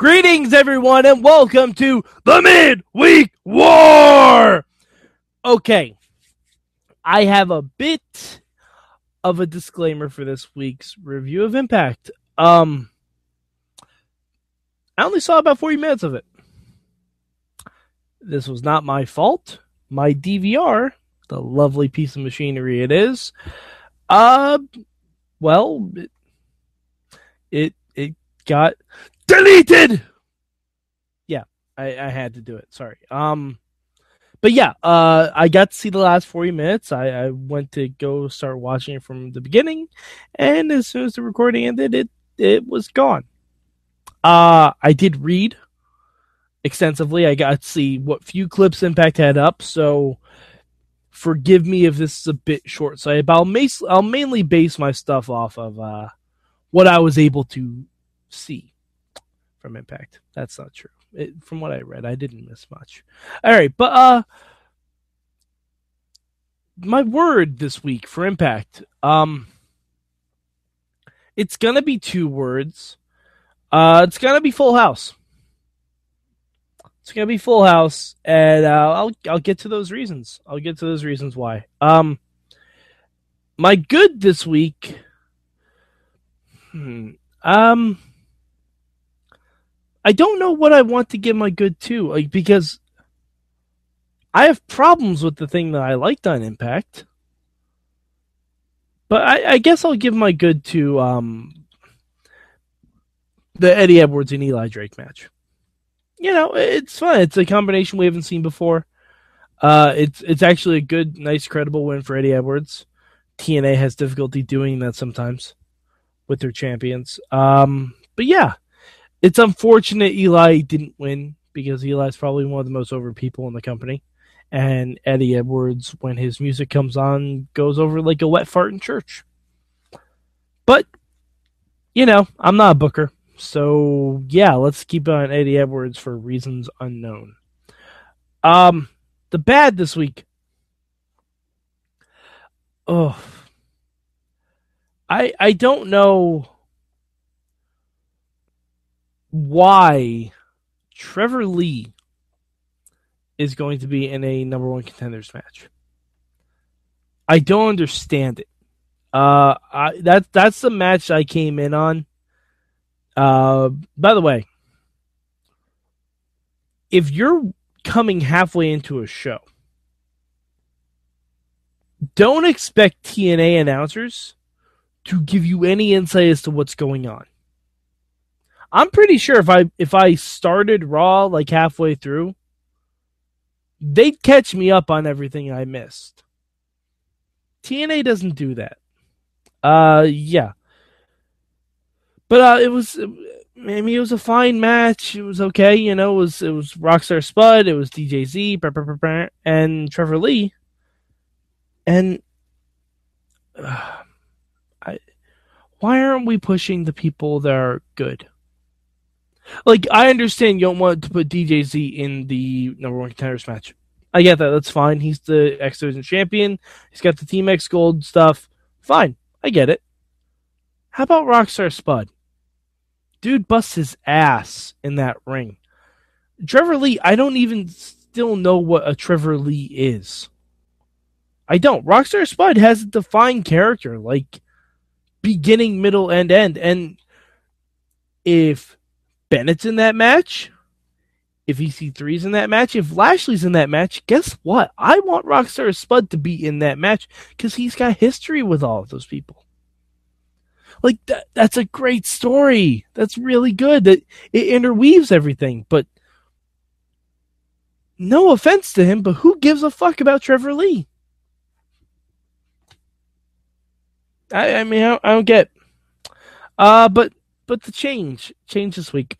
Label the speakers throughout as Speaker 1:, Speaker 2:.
Speaker 1: Greetings, everyone, and welcome to the Midweek War! Okay, I have a bit of a disclaimer for this week's review of Impact. Um, I only saw about 40 minutes of it. This was not my fault. My DVR, the lovely piece of machinery it is, uh, well, it, it, it got deleted. Yeah, I, I had to do it. Sorry. Um, but yeah, uh, I got to see the last 40 minutes. I, I went to go start watching it from the beginning, and as soon as the recording ended, it it was gone. Uh, I did read extensively. I got to see what few clips Impact had up, so forgive me if this is a bit short sighted, but I'll, mas- I'll mainly base my stuff off of uh, what I was able to see from Impact. That's not true. It, from what I read, I didn't miss much. All right, but uh, my word this week for Impact, um, it's gonna be two words. Uh, it's gonna be Full House. It's gonna be Full House, and uh, I'll I'll get to those reasons. I'll get to those reasons why. Um, my good this week. Hmm, um, I don't know what I want to give my good to, like because I have problems with the thing that I liked on Impact. But I, I guess I'll give my good to um, the Eddie Edwards and Eli Drake match. You know, it's fun. It's a combination we haven't seen before. Uh, it's it's actually a good, nice, credible win for Eddie Edwards. TNA has difficulty doing that sometimes with their champions. Um, but yeah, it's unfortunate Eli didn't win because Eli's probably one of the most over people in the company. And Eddie Edwards, when his music comes on, goes over like a wet fart in church. But, you know, I'm not a booker. So, yeah, let's keep on Eddie Edwards for reasons unknown. Um, the bad this week. Oh. I I don't know why Trevor Lee is going to be in a number one contenders match. I don't understand it. Uh, I, that that's the match I came in on. Uh, by the way, if you're coming halfway into a show, don't expect TNA announcers to give you any insight as to what's going on. I'm pretty sure if I if I started Raw like halfway through, they'd catch me up on everything I missed. TNA doesn't do that. Uh yeah. But uh it was I mean it was a fine match. It was okay, you know, it was it was Rockstar Spud, it was dj DJZ, and Trevor Lee. And uh, I why aren't we pushing the people that are good? Like, I understand you don't want to put DJZ in the number one contenders match. I get that. That's fine. He's the X Division champion. He's got the Team X Gold stuff. Fine. I get it. How about Rockstar Spud? Dude busts his ass in that ring. Trevor Lee, I don't even still know what a Trevor Lee is. I don't. Rockstar Spud has a defined character, like beginning, middle, and end. And if Bennett's in that match, if EC3's in that match, if Lashley's in that match, guess what? I want Rockstar Spud to be in that match because he's got history with all of those people. Like that, that's a great story. That's really good. That it interweaves everything. But no offense to him, but who gives a fuck about Trevor Lee? I, I mean, I, I don't get. Uh, but but the change, change this week.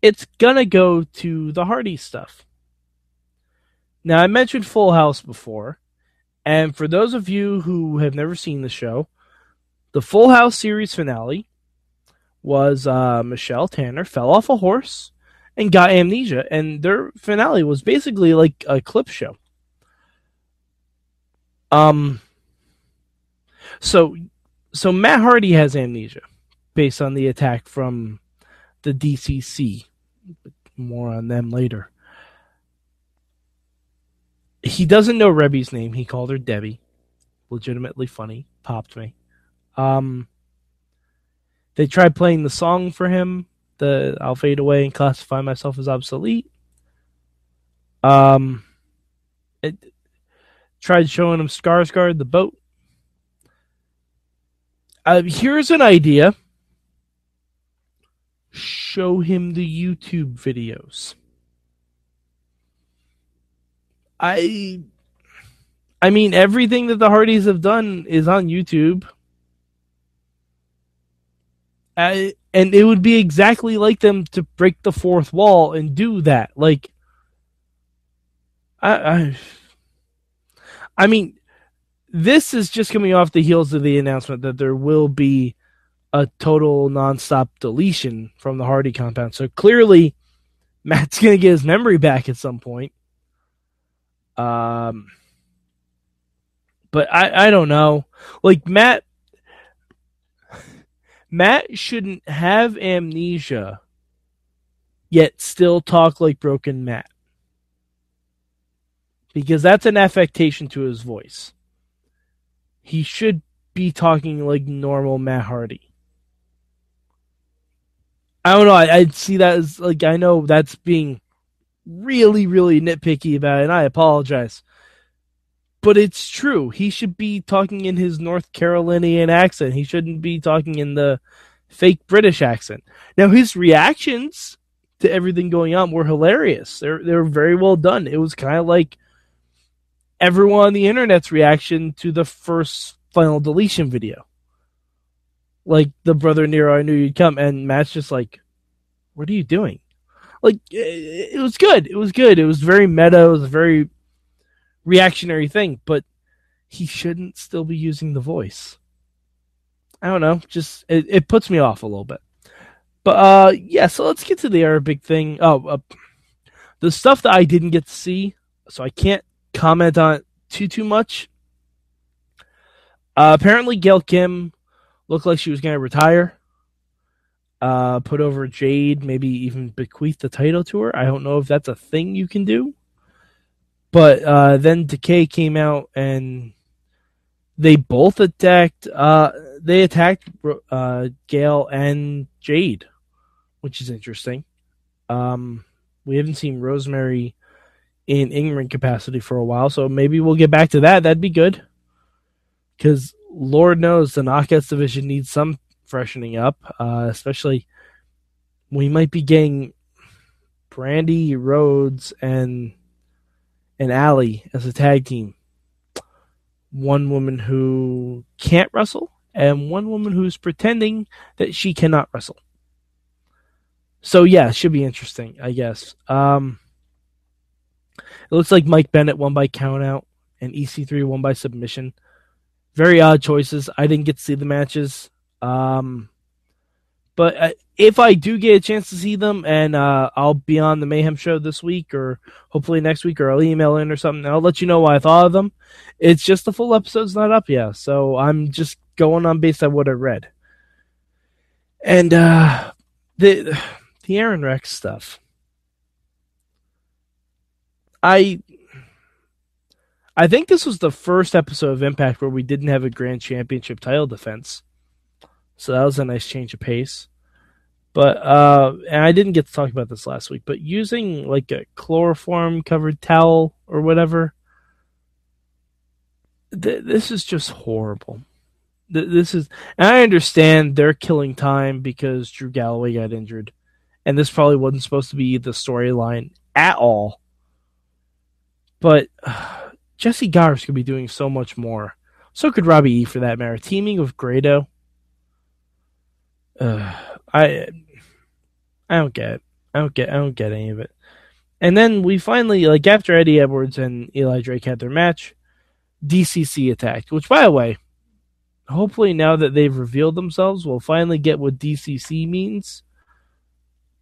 Speaker 1: it's gonna go to the Hardy stuff. Now, I mentioned Full House before, and for those of you who have never seen the show, the Full House series finale was uh, Michelle Tanner fell off a horse and got amnesia, and their finale was basically like a clip show. Um, so, so Matt Hardy has amnesia based on the attack from the DCC. More on them later. He doesn't know Reby's name. He called her Debbie. Legitimately funny. Popped me. Um, they tried playing the song for him. The I'll fade away and classify myself as obsolete. Um, it tried showing him Skarsgård the boat. Uh, here's an idea show him the YouTube videos. I I mean everything that the Hardys have done is on YouTube. I, and it would be exactly like them to break the fourth wall and do that. Like I I, I mean this is just coming off the heels of the announcement that there will be a total nonstop deletion from the Hardy compound. So clearly, Matt's going to get his memory back at some point. Um, but I, I don't know. Like Matt, Matt shouldn't have amnesia, yet still talk like broken Matt, because that's an affectation to his voice. He should be talking like normal Matt Hardy. I don't know. I, I see that as like I know that's being really, really nitpicky about it, and I apologize. But it's true. He should be talking in his North Carolinian accent. He shouldn't be talking in the fake British accent. Now his reactions to everything going on were hilarious. They're they're very well done. It was kind of like everyone on the internet's reaction to the first final deletion video like the brother Nero, I knew you'd come, and Matt's just like, "What are you doing?" Like it, it was good. It was good. It was very meta. It was a very reactionary thing, but he shouldn't still be using the voice. I don't know. Just it, it puts me off a little bit. But uh, yeah. So let's get to the Arabic thing. Oh, uh, the stuff that I didn't get to see, so I can't comment on it too too much. Uh, apparently, Gail Kim looked like she was going to retire. Uh, put over Jade, maybe even bequeath the title to her. I don't know if that's a thing you can do. But uh, then Decay came out and they both attacked. Uh, they attacked uh, Gail and Jade, which is interesting. Um, we haven't seen Rosemary in in capacity for a while, so maybe we'll get back to that. That'd be good. Because Lord knows the knockouts division needs some freshening up, uh, especially we might be getting Brandi Rhodes and and Allie as a tag team. One woman who can't wrestle, and one woman who's pretending that she cannot wrestle. So yeah, should be interesting, I guess. Um, it looks like Mike Bennett won by countout and EC3 won by submission very odd choices. I didn't get to see the matches. Um, but uh, if I do get a chance to see them, and uh, I'll be on the Mayhem show this week, or hopefully next week, or I'll email in or something. I'll let you know what I thought of them. It's just the full episode's not up yet, so I'm just going on based on what I read. And uh, the the Aron Rex stuff, I I think this was the first episode of Impact where we didn't have a grand championship title defense. So that was a nice change of pace. But uh and I didn't get to talk about this last week, but using like a chloroform covered towel or whatever th- this is just horrible. Th- this is and I understand they're killing time because Drew Galloway got injured. And this probably wasn't supposed to be the storyline at all. But uh, Jessie Godderz could be doing so much more. So could Robbie E for that matter. Teaming with Grado. Uh, I I don't get. I don't get I don't get any of it. And then we finally like after Eddie Edwards and Eli Drake had their match, DCC attacked. Which by the way, hopefully now that they've revealed themselves, we'll finally get what DCC means.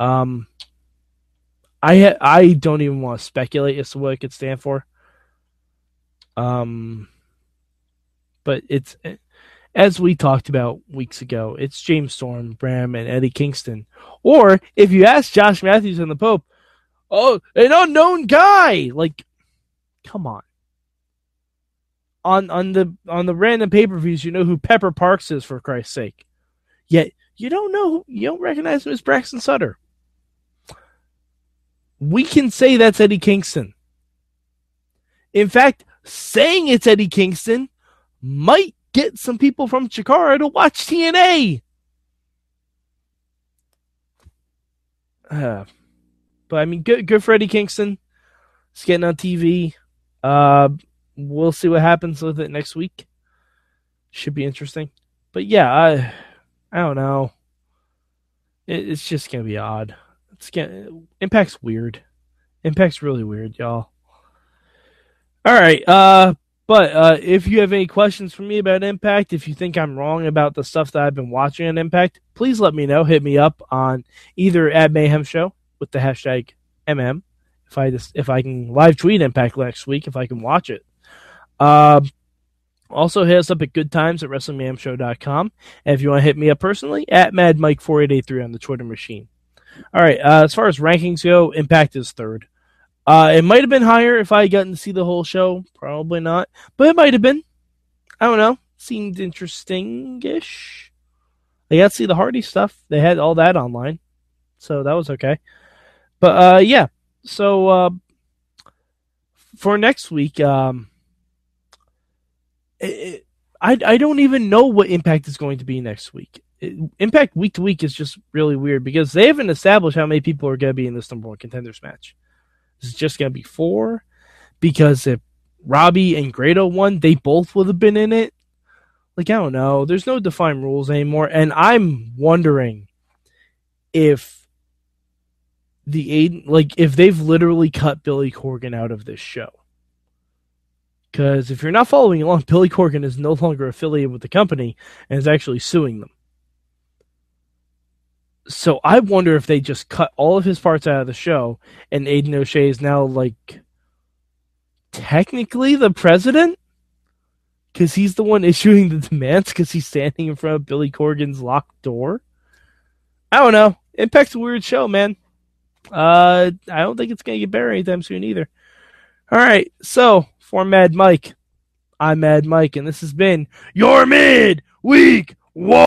Speaker 1: Um, I ha- I don't even want to speculate as to what it could stand for. Um, but it's as we talked about weeks ago. It's James Storm, Bram, and Eddie Kingston. Or if you ask Josh Matthews and the Pope, oh, an unknown guy. Like, come on. On on the on the random pay per views, you know who Pepper Parks is for Christ's sake. Yet you don't know you don't recognize him as Braxton Sutter. We can say that's Eddie Kingston. In fact, saying it's Eddie Kingston might get some people from Chikara to watch TNA. Uh, but I mean, good, good for Eddie Kingston. It's getting on TV. Uh, we'll see what happens with it next week. Should be interesting. But yeah, I, I don't know. It, it's just gonna be odd. It's gonna Impact's weird. Impact's really weird, y'all. All right. Uh, but uh, if you have any questions for me about Impact, if you think I'm wrong about the stuff that I've been watching on Impact, please let me know. Hit me up on either at Mayhem Show with the hashtag MM. If I just if I can live tweet Impact next week, if I can watch it. Um, also hit us up at good times at WrestlingMayhemShow.com. And if you want to hit me up personally, at MadMike4883 on the Twitter machine. All right, uh, as far as rankings go, Impact is third. Uh, it might have been higher if I had gotten to see the whole show. Probably not, but it might have been. I don't know. Seemed interesting-ish. I got to see the Hardy stuff. They had all that online, so that was okay. But uh, yeah. So uh, for next week, um, it, it, I I don't even know what Impact is going to be next week. It, Impact week to week is just really weird because they haven't established how many people are going to be in this number one contenders match. Is just going to be four? Because if Robbie and Grado won, they both would have been in it. Like, I don't know. There's no defined rules anymore. And I'm wondering if the aid, like, if they've literally cut Billy Corgan out of this show. Because if you're not following along, Billy Corgan is no longer affiliated with the company and is actually suing them. So I wonder if they just cut all of his parts out of the show, and Aiden O'Shea is now like technically the president because he's the one issuing the demands because he's standing in front of Billy Corgan's locked door. I don't know. Impact's a weird show, man. Uh, I don't think it's gonna get better anytime soon either. All right, so for Mad Mike, I'm Mad Mike, and this has been your mid week one.